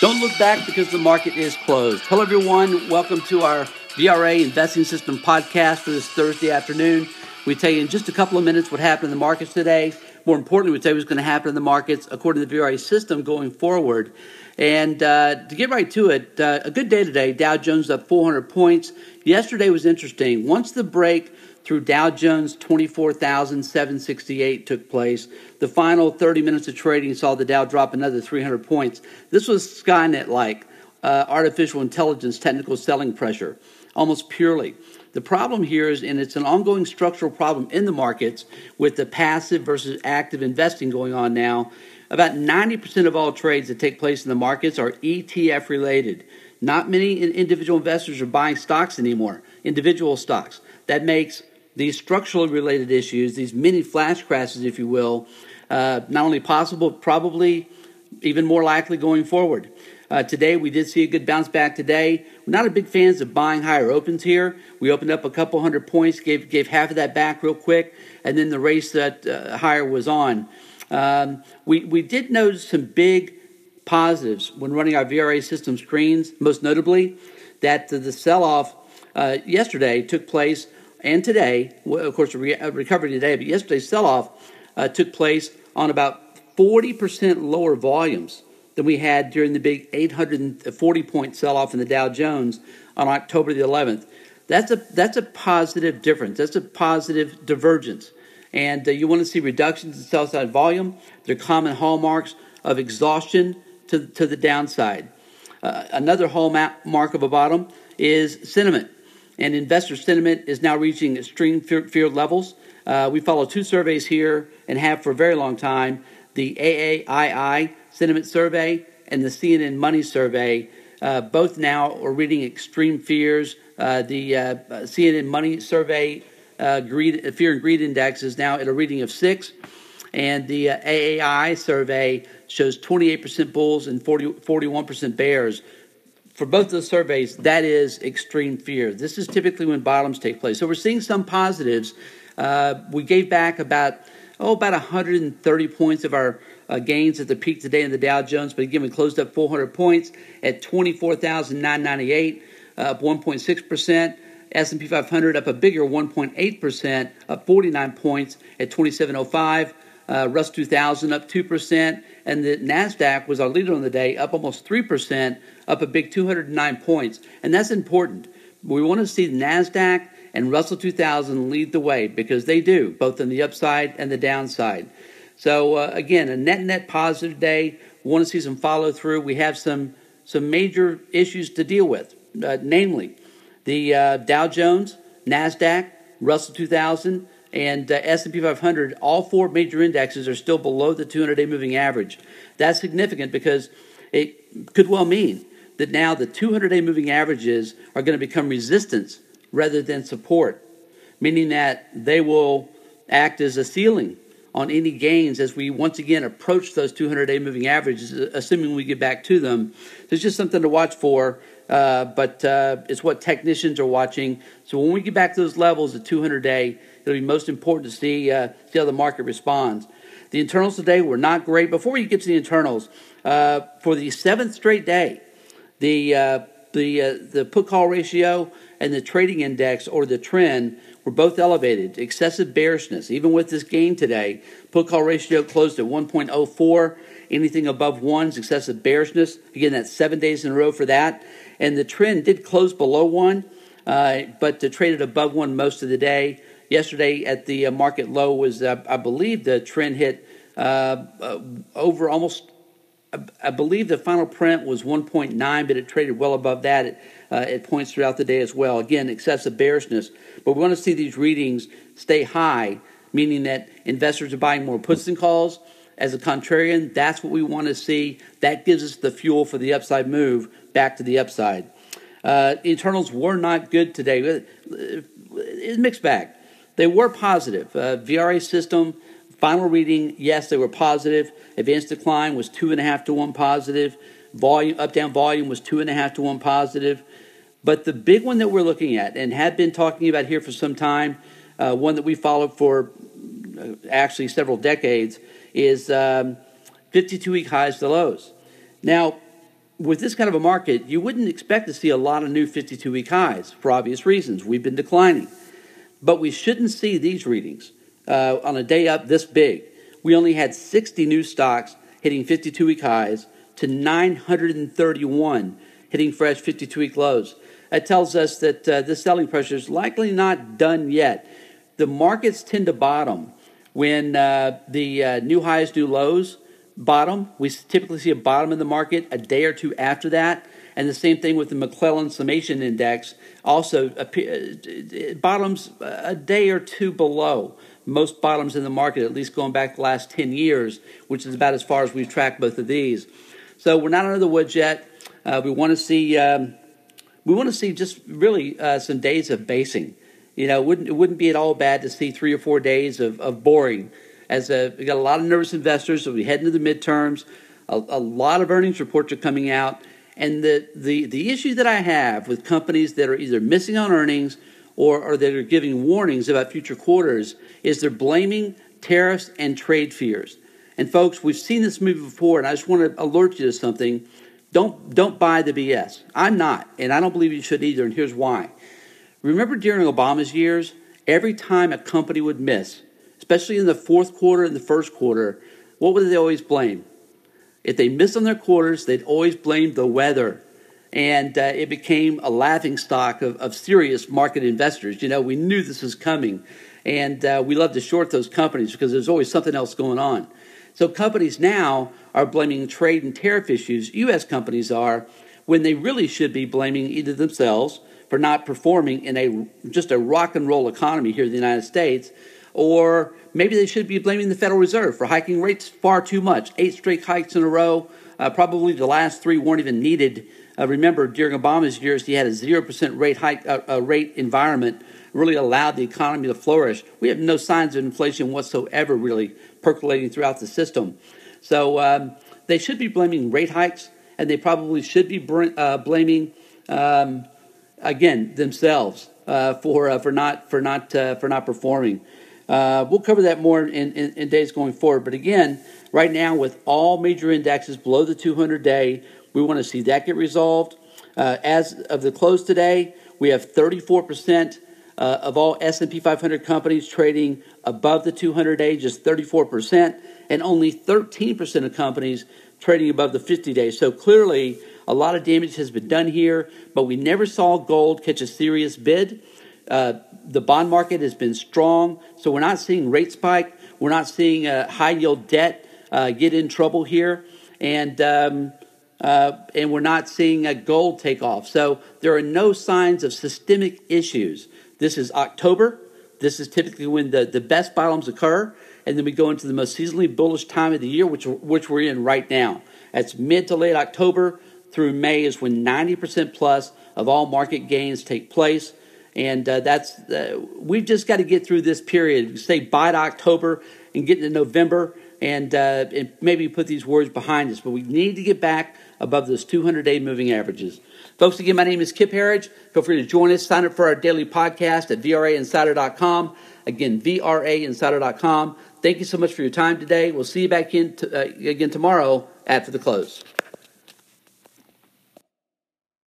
Don't look back because the market is closed. Hello, everyone. Welcome to our VRA Investing System podcast for this Thursday afternoon. We tell you in just a couple of minutes what happened in the markets today. More importantly, we tell you what's going to happen in the markets according to the VRA system going forward. And uh, to get right to it, uh, a good day today. Dow Jones up 400 points. Yesterday was interesting. Once the break through Dow Jones 24,768 took place. The final 30 minutes of trading saw the Dow drop another 300 points. This was Skynet like uh, artificial intelligence technical selling pressure, almost purely. The problem here is, and it's an ongoing structural problem in the markets with the passive versus active investing going on now. About 90% of all trades that take place in the markets are ETF related. Not many individual investors are buying stocks anymore, individual stocks. That makes these structurally related issues, these mini flash crashes, if you will, uh, not only possible, probably even more likely going forward. Uh, today, we did see a good bounce back today. We're not a big fans of buying higher opens here. We opened up a couple hundred points, gave, gave half of that back real quick, and then the race that uh, higher was on. Um, we, we did notice some big positives when running our VRA system screens, most notably that the sell off uh, yesterday took place and today, of course, recovery today, but yesterday's sell off uh, took place on about 40% lower volumes than we had during the big 840 point sell off in the Dow Jones on October the 11th. That's a, that's a positive difference. That's a positive divergence. And uh, you want to see reductions in sell side volume. They're common hallmarks of exhaustion to, to the downside. Uh, another hallmark of a bottom is sentiment and investor sentiment is now reaching extreme fear, levels. Uh, we follow two surveys here and have for a very long time the AAII sentiment survey and the CNN money survey. Uh, both now are reading extreme fears. Uh, the uh, CNN money survey uh, greed, fear and greed index is now at a reading of six, and the uh, AAII survey shows 28% bulls and 40, 41% bears for both of the surveys, that is extreme fear. This is typically when bottoms take place. So we're seeing some positives. Uh, we gave back about oh about 130 points of our uh, gains at the peak today in the Dow Jones, but again we closed up 400 points at 24,998, uh, up 1.6 percent. S&P 500 up a bigger 1.8 percent, up 49 points at 2705. Uh, Russ 2000 up 2 percent, and the Nasdaq was our leader on the day, up almost 3 percent up a big 209 points. And that's important. We want to see NASDAQ and Russell 2000 lead the way because they do, both on the upside and the downside. So, uh, again, a net net positive day. We want to see some follow through. We have some, some major issues to deal with, uh, namely the uh, Dow Jones, NASDAQ, Russell 2000, and uh, S&P 500, all four major indexes are still below the 200-day moving average. That's significant because it could well mean that now the 200 day moving averages are going to become resistance rather than support, meaning that they will act as a ceiling on any gains as we once again approach those 200 day moving averages, assuming we get back to them. There's just something to watch for, uh, but uh, it's what technicians are watching. So when we get back to those levels, the 200 day, it'll be most important to see, uh, see how the market responds. The internals today were not great. Before we get to the internals, uh, for the seventh straight day, the uh, the uh, the put call ratio and the trading index or the TRIN were both elevated. Excessive bearishness, even with this gain today, put call ratio closed at 1.04. Anything above one is excessive bearishness. Again, that's seven days in a row for that. And the TRIN did close below one, uh, but traded above one most of the day. Yesterday at the uh, market low was, uh, I believe, the TRIN hit uh, uh, over almost I believe the final print was 1.9, but it traded well above that at, uh, at points throughout the day as well. Again, excessive bearishness. But we want to see these readings stay high, meaning that investors are buying more puts and calls. As a contrarian, that's what we want to see. That gives us the fuel for the upside move back to the upside. Uh, internals were not good today. It's mixed bag. They were positive. Uh, VRA system Final reading, yes, they were positive. Advanced decline was two and a half to one positive. Volume up down volume was two and a half to one positive. But the big one that we're looking at and have been talking about here for some time, uh, one that we followed for uh, actually several decades, is um, 52 week highs to lows. Now, with this kind of a market, you wouldn't expect to see a lot of new 52 week highs for obvious reasons. We've been declining. But we shouldn't see these readings uh, on a day up this big. We only had 60 new stocks hitting 52 week highs to 931 hitting fresh 52 week lows. That tells us that uh, selling pressure is likely not done yet. The markets tend to bottom when uh, the uh, new highs, new lows bottom. We typically see a bottom in the market a day or two after that. And the same thing with the McClellan Summation Index, also uh, bottoms a day or two below most bottoms in the market, at least going back the last 10 years, which is about as far as we've tracked both of these. So we're not under the woods yet. Uh, we want to see um, we want to see just really uh, some days of basing. You know, it wouldn't it wouldn't be at all bad to see three or four days of, of boring. As a, we got a lot of nervous investors, so we head into the midterms. A, a lot of earnings reports are coming out, and the, the the issue that I have with companies that are either missing on earnings or, or that are giving warnings about future quarters is they're blaming tariffs and trade fears. And folks, we've seen this movie before, and I just want to alert you to something. Don't don't buy the BS. I'm not, and I don't believe you should either. And here's why. Remember during Obama's years, every time a company would miss, especially in the fourth quarter and the first quarter, what would they always blame? If they missed on their quarters, they'd always blame the weather. And uh, it became a laughing stock of, of serious market investors. You know, we knew this was coming. And uh, we love to short those companies because there's always something else going on. So companies now are blaming trade and tariff issues, U.S. companies are, when they really should be blaming either themselves for not performing in a just a rock and roll economy here in the United States, or maybe they should be blaming the Federal Reserve for hiking rates far too much. Eight straight hikes in a row. Uh, probably the last three weren't even needed. Uh, remember, during Obama's years, he had a zero percent rate hike uh, uh, rate environment, really allowed the economy to flourish. We have no signs of inflation whatsoever, really percolating throughout the system. So um, they should be blaming rate hikes, and they probably should be br- uh, blaming um, again themselves uh, for uh, for not for not uh, for not performing. Uh, we'll cover that more in, in, in, days going forward. But again, right now with all major indexes below the 200 day, we want to see that get resolved. Uh, as of the close today, we have 34 percent of all S&P 500 companies trading above the 200 day, just 34 percent and only 13% of companies trading above the 50 days. So clearly, a lot of damage has been done here, but we never saw gold catch a serious bid. Uh, the bond market has been strong, so we're not seeing rate spike. We're not seeing uh, high yield debt uh, get in trouble here, and um, uh, and we're not seeing a gold take off. So there are no signs of systemic issues. This is October. This is typically when the, the best bottoms occur and then we go into the most seasonally bullish time of the year, which which we're in right now. That's mid to late October through May is when 90% plus of all market gains take place. And uh, that's uh, we've just got to get through this period. Say bye to October and get into November, and, uh, and maybe put these words behind us. But we need to get back above those 200-day moving averages. Folks, again, my name is Kip Herriage. Feel free to join us. Sign up for our daily podcast at VRAinsider.com. Again, VRAinsider.com. Thank you so much for your time today. We'll see you back in t- uh, again tomorrow after the close.